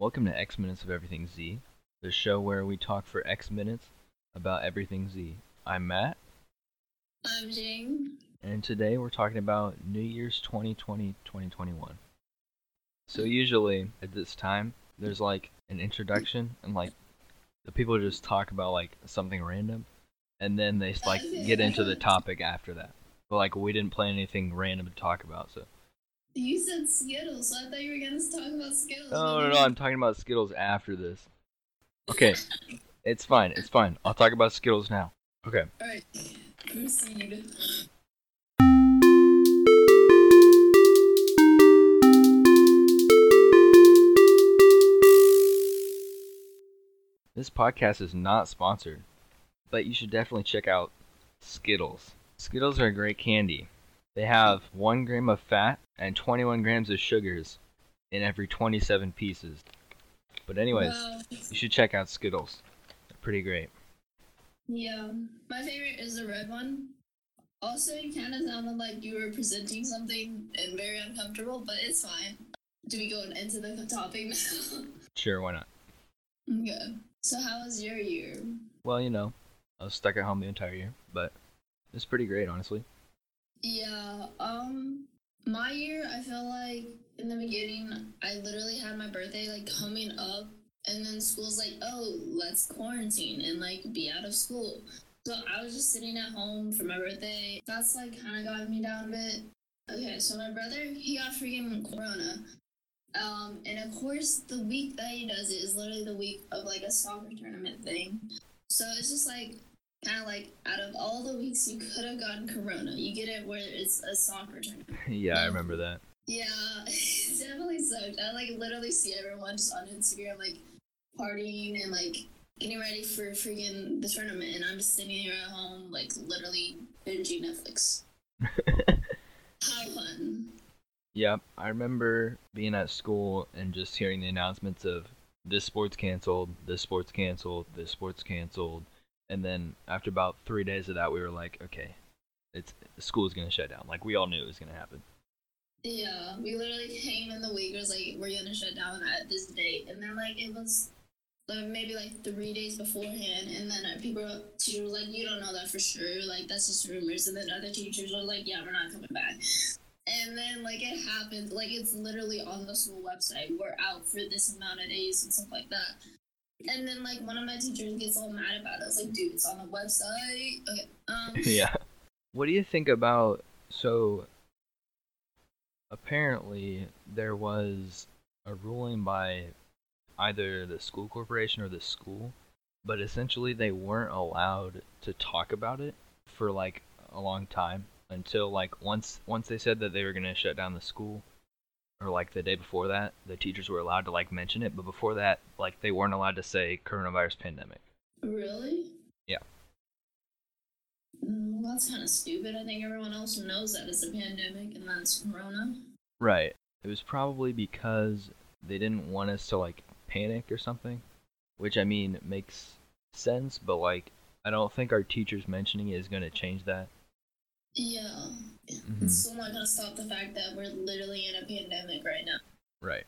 Welcome to X Minutes of Everything Z, the show where we talk for X minutes about everything Z. I'm Matt, I'm Jing. and today we're talking about New Year's 2020 2021. So, usually at this time, there's like an introduction, and like the people just talk about like something random, and then they like get into the topic after that. But like, we didn't plan anything random to talk about, so. You said Skittles, so I thought you were gonna talk about Skittles. No, no, no, I'm talking about Skittles after this. Okay, it's fine, it's fine. I'll talk about Skittles now. Okay. Alright, proceed. This podcast is not sponsored, but you should definitely check out Skittles. Skittles are a great candy. They have 1 gram of fat and 21 grams of sugars in every 27 pieces. But, anyways, Wow. you should check out Skittles. They're pretty great. Yeah, my favorite is the red one. Also, you kind of sounded like you were presenting something and very uncomfortable, but it's fine. Do we go into the topic now? Sure, why not? okay. So, how was your year? Well, you know, I was stuck at home the entire year, but it's pretty great, honestly. Yeah, um, my year, I feel like in the beginning, I literally had my birthday like coming up, and then school's like, oh, let's quarantine and like be out of school. So I was just sitting at home for my birthday. That's like kind of got me down a bit. Okay, so my brother, he got freaking corona. Um, and of course, the week that he does it is literally the week of like a soccer tournament thing. So it's just like kind of like out of all the weeks you could have gotten corona you get it where it's a soccer tournament. Yeah, I remember that. yeah it definitely sucked. I like literally see everyone just on instagram like partying and like getting ready for freaking the tournament and i'm just sitting here at home like literally binging netflix. How fun. Yep, I remember being at school and just hearing the announcements of this sport's canceled, this sport's canceled, this sport's canceled, and then after about three days of that, we were like, okay, it's school's gonna shut down. Like we all knew it was gonna happen. Yeah, we literally came in the week. It was like we're gonna shut down at this date, and then like it was like maybe like three days beforehand, and then uh, people was like, "You don't know that for sure. Like that's just rumors." And then other teachers were like, "Yeah, we're not coming back." And then like it happened. Like it's literally on the school website. We're out for this amount of days and stuff like that. And then like one of my teachers gets all mad about it. I was like, "Dude, it's on the website." Okay. Um. yeah. What do you think about so? Apparently, there was a ruling by either the school corporation or the school, but essentially they weren't allowed to talk about it for like a long time until like once once they said that they were gonna shut down the school, or like the day before that, the teachers were allowed to like mention it, but before that, like they weren't allowed to say coronavirus pandemic. Really? Yeah. Mm, Well, that's kind of stupid. I think everyone else knows that it's a pandemic and that's Corona. Right. It was probably because they didn't want us to like panic or something, which I mean makes sense, but like I don't think our teachers mentioning it is going to change that. Yeah. Mhm. It's still not gonna stop the fact that we're literally in a pandemic right now. Right.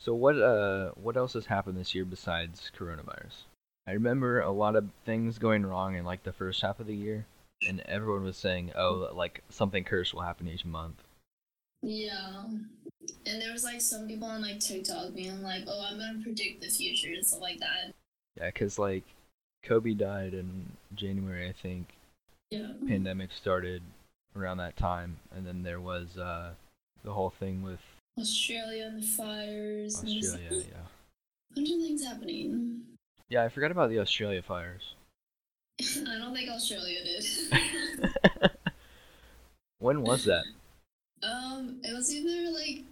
So what uh what else has happened this year besides coronavirus? I remember a lot of things going wrong in like the first half of the year and everyone was saying, "Oh, like something cursed will happen each month." Yeah. And there was like some people on like TikTok being like, "Oh, I'm gonna predict the future" and stuff like that. Yeah, cuz like Kobe died in January, I think. Yeah. pandemic started around that time and then there was uh the whole thing with Australia and the fires. and Australia, a yeah. bunch of things happening. Yeah, I forgot about the Australia fires. I don't think Australia did. when was that? Um, it was either like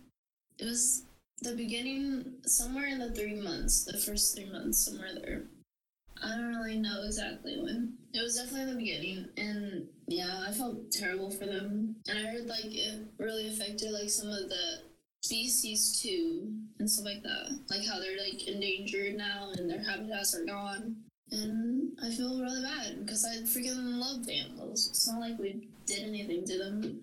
it was the beginning somewhere in the three months, the first three months, somewhere there. I don't really know exactly when. It was definitely in the beginning, and yeah, I felt terrible for them. And I heard like it really affected like some of the species too, and stuff like that. Like how they're like endangered now, and their habitats are gone. And I feel really bad because I freaking love animals. It's not like we did anything to them.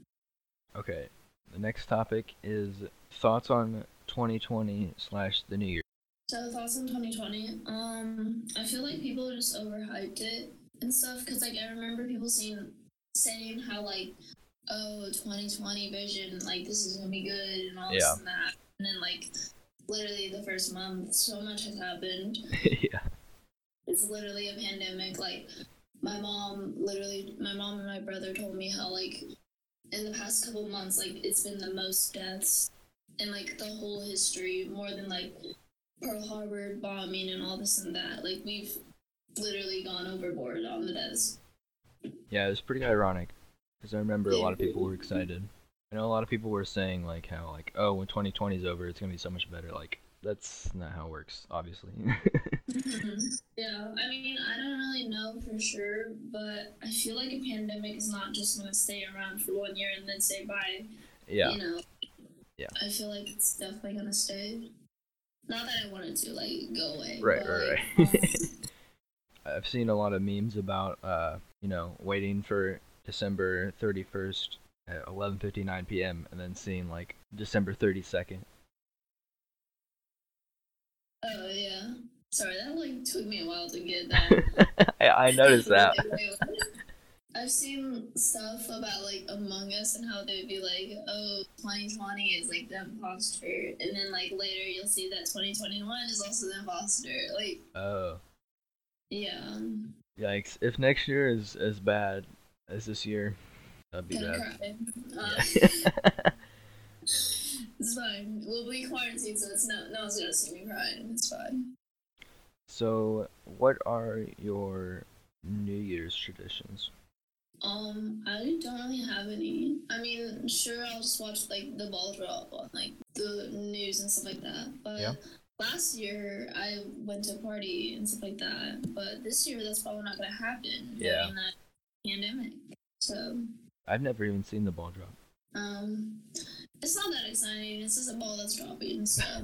Okay. The next topic is thoughts on 2020 slash the new year? So thoughts on 2020. Um, I feel like people just overhyped it and stuff because like I remember people saying saying how like oh 2020 vision like this is gonna be good and all this and that and then like literally the first month so much has happened. yeah. It's literally a pandemic. Like my mom, literally, my mom and my brother told me how like in the past couple months, like it's been the most deaths in like the whole history, more than like Pearl Harbor bombing and all this and that. Like we've literally gone overboard on the deaths. Yeah, it was pretty ironic because I remember a lot of people were excited. I know a lot of people were saying like how like oh when 2020 is over it's gonna be so much better. Like that's not how it works, obviously. yeah, I mean, I don't really know for sure, but I feel like a pandemic is not just going to stay around for one year and then say bye. yeah. You know. Yeah. I feel like it's definitely gonna stay. Not that I wanted to like go away. Right, but, right, like, right. I've seen a lot of memes about uh you know waiting for December 31st at 11:59 p.m. and then seeing like December 32nd. oh yeah. Sorry, that like took me a while to get that. I, I noticed that. I've seen stuff about like Among Us and how they'd be like, "Oh, 2020 is like the imposter," and then like later you'll see that 2021 is also the imposter. Like, Oh, yeah, yikes! If next year is as bad as this year, that'd be bad. Yeah. Um, it's fine. We'll be quarantined, so it's no no one's gonna see me crying. It's fine. so, what are your New Year's traditions? Um, I don't really have any. I mean, sure, I'll just watch like the ball drop on like the news and stuff like that. But Yeah. last year I went to a party and stuff like that. But this year that's probably not gonna happen Yeah. during that pandemic. So, I've never even seen the ball drop. um, it's not that exciting. It's just a ball that's dropping. So,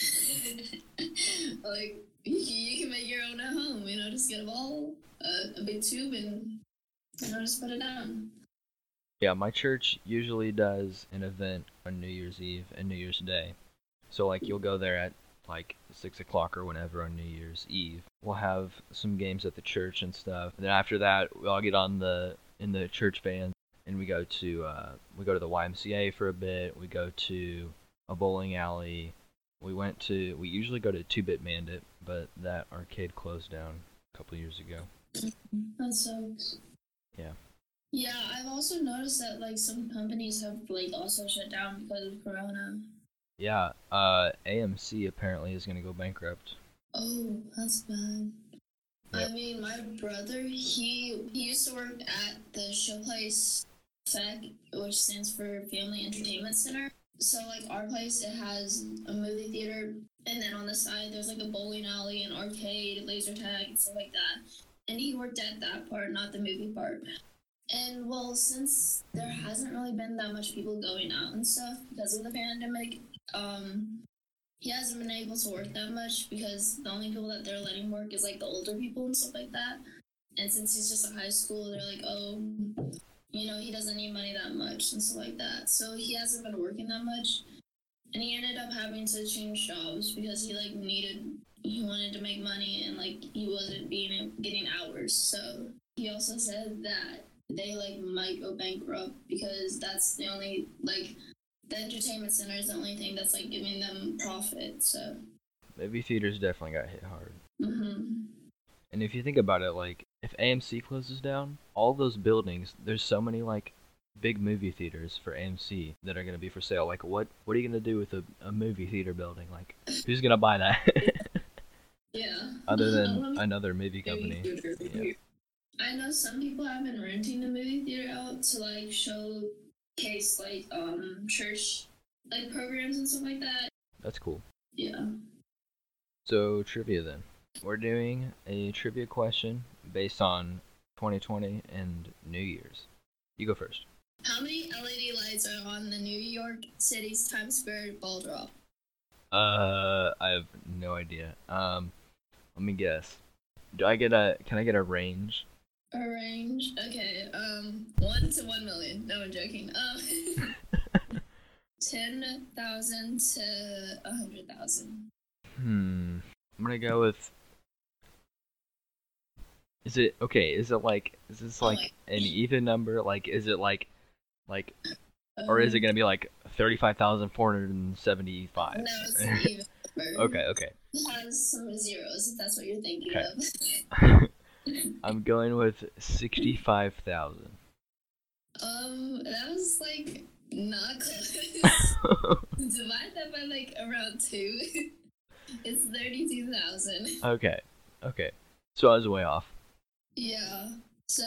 like you, you can make your own at home. You know, just get a ball, uh, a big tube, and you know, just put it down. Yeah, my church usually does an event on New Year's Eve and New Year's Day. So like you'll go there at like six o'clock or whenever on New Year's Eve. We'll have some games at the church and stuff. And then after that, we all get on the in the church van and we go to uh, we go to the YMCA for a bit. We go to a bowling alley. We went to we usually go to Two Bit Bandit, but that arcade closed down a couple years ago. That sucks. Yeah. Yeah, I've also noticed that like some companies have like also shut down because of Corona. Yeah, uh, AMC apparently is gonna go bankrupt. Oh, that's bad. Yep. I mean, my brother, he he used to work at the Showplace FEC, which stands for Family Entertainment Center. So like our place, it has a movie theater, and then on the side there's like a bowling alley, an arcade, laser tag, and stuff like that. And he worked at that part, not the movie part. And well, since there hasn't really been that much people going out and stuff because of the pandemic, um, he hasn't been able to work that much because the only people that they're letting work is like the older people and stuff like that. And since he's just a high school, they're like, oh, you know, he doesn't need money that much and stuff like that. So he hasn't been working that much. And he ended up having to change jobs because he like needed, he wanted to make money and like he wasn't being getting hours. So he also said that they like might go bankrupt because that's the only like the entertainment center is the only thing that's like giving them profit. So, Movie theaters definitely got hit hard. hmm And if you think about it, like if AMC closes down, all those buildings, there's so many like big movie theaters for AMC that are gonna be for sale. Like what what are you gonna do with a, a movie theater building? Like who's gonna buy that? yeah. Other than another movie company. Yeah. I know some people have been renting the movie theater out to like showcase like um church like programs and stuff like that. That's cool. Yeah. So trivia then. We're doing a trivia question based on 2020 and New Year's. You go first. How many LED lights are on the New York City's Times Square ball drop? Uh, I have no idea. Um, let me guess. Do I get a? Can I get a range? A range? Okay. Um, one to one million. No, I'm joking. Um, ten thousand to a hundred thousand. Hmm. I'm gonna go with. Is it okay? Is it like is this Oh like my- an even number? Like is it like like or is it Um, gonna be like thirty five thousand four hundred and seventy five? No, it's even okay, okay. Has some zeros if that's what you're thinking Okay. of. I'm going with sixty five thousand. um, that was like not close. Divide that by like around two. it's thirty-two thousand. okay. Okay. So I was way off. Yeah. So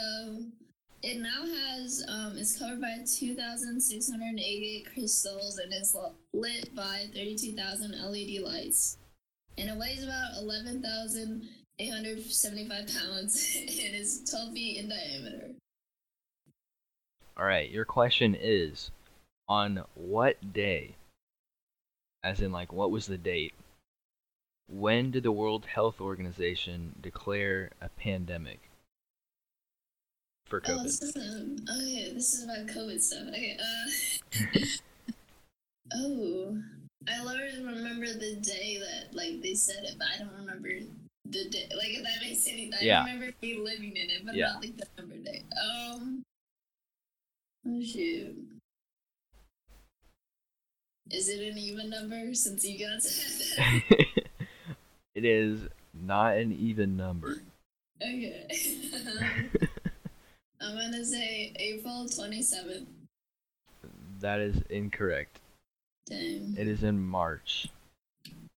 it now has um it's covered by 2688 crystals and is lit by 32,000 LED lights. And it weighs about 11,875 pounds and is 12 feet in diameter. Alright, your question is on what day, as in, like, what was the date? When did the World Health Organization declare a pandemic for Oh, this is um, okay. This is about COVID stuff. Okay. Uh. oh, I literally remember the day that like they said it, but I don't remember the day. Like if that makes any. I Yeah. remember me living in it, but Yeah. not like the number day. Um. Oh shoot. Is it an even number since you got that? it is not an even number. okay. I'm gonna say April 27th. that is incorrect. Dang. It is in March.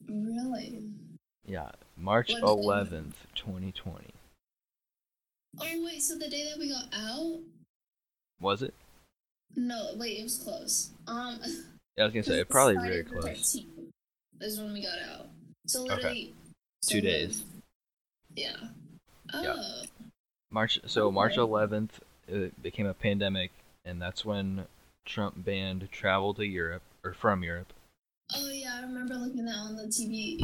Really? Yeah, March What is 11th, 2020. Oh wait, so the day that we got out? Was it? No, wait, it was close. Um, Yeah, I was gonna say, it probably very close. 13th Is when we got out. So Okay. Two days. Yeah. Yeah. March so March 11th it became a pandemic and that's when Trump banned travel to Europe or from Europe. Oh yeah, I remember looking that on the TV.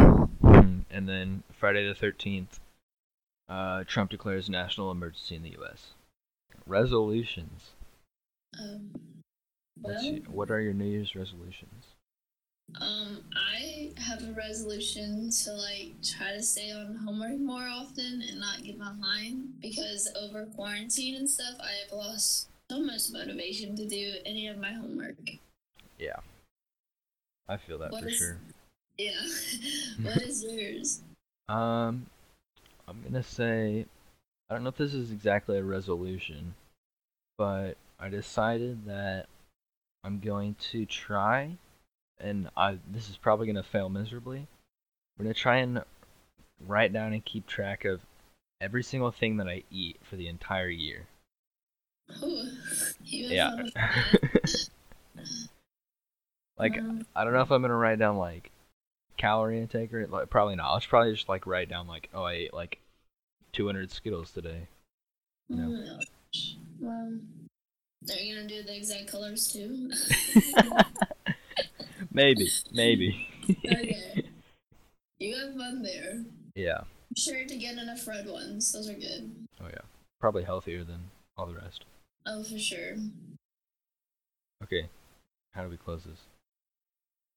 and then Friday the 13th uh, Trump declares national emergency in the US. Resolutions. Um, well. What are your New Year's resolutions? Um, I have a resolution to like try to stay on homework more often and not get behind because over quarantine and stuff, I have lost so much motivation to do any of my homework. Yeah. I feel that What for is- sure. Yeah. what is yours? Um, I'm gonna say, I don't know if this is exactly a resolution, but I decided that I'm going to try, and I this is probably gonna fail miserably. I'm gonna try and write down and keep track of every single thing that I eat for the entire year. Ooh, Yeah. fun with that. like Um, I don't know if I'm gonna write down like calorie intake or like probably not. I'll just probably just like write down like oh I ate like 200 Skittles today. oh No. my gosh. Well, are you gonna do the exact colors too? maybe, maybe. okay. You have fun there. yeah. Be sure to get enough red ones. Those are good. Oh yeah. Probably healthier than all the rest. Oh, for sure. Okay. How do we close this?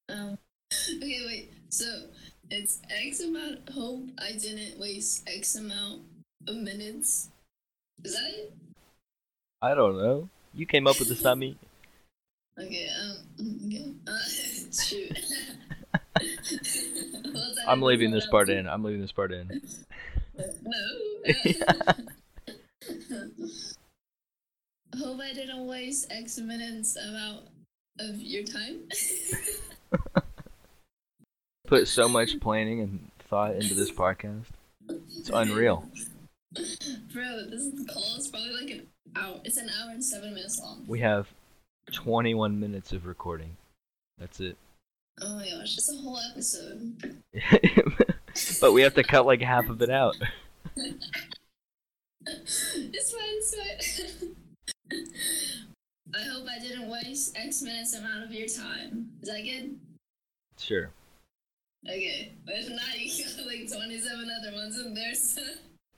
Um. Okay, wait. So it's X amount. Hope I didn't waste X amount of minutes. Is that it? I don't know. You came up with this, not me. Okay. Um. Okay. Uh, shoot. I'm leaving this part in. I'm leaving this part in. No. Hope I didn't waste X minutes amount of your time. Put so much planning and thought into this podcast. It's unreal. Bro, this call is probably like an hour. It's an hour and seven minutes long. We have 21 minutes of recording. That's it. Oh my gosh, it's a whole episode. but we have to cut like half of it out. It's fine, it's fine. I hope I didn't waste X minutes amount of your time. Is that good? Sure. Okay. But if not, you got like 27 other ones in there. So.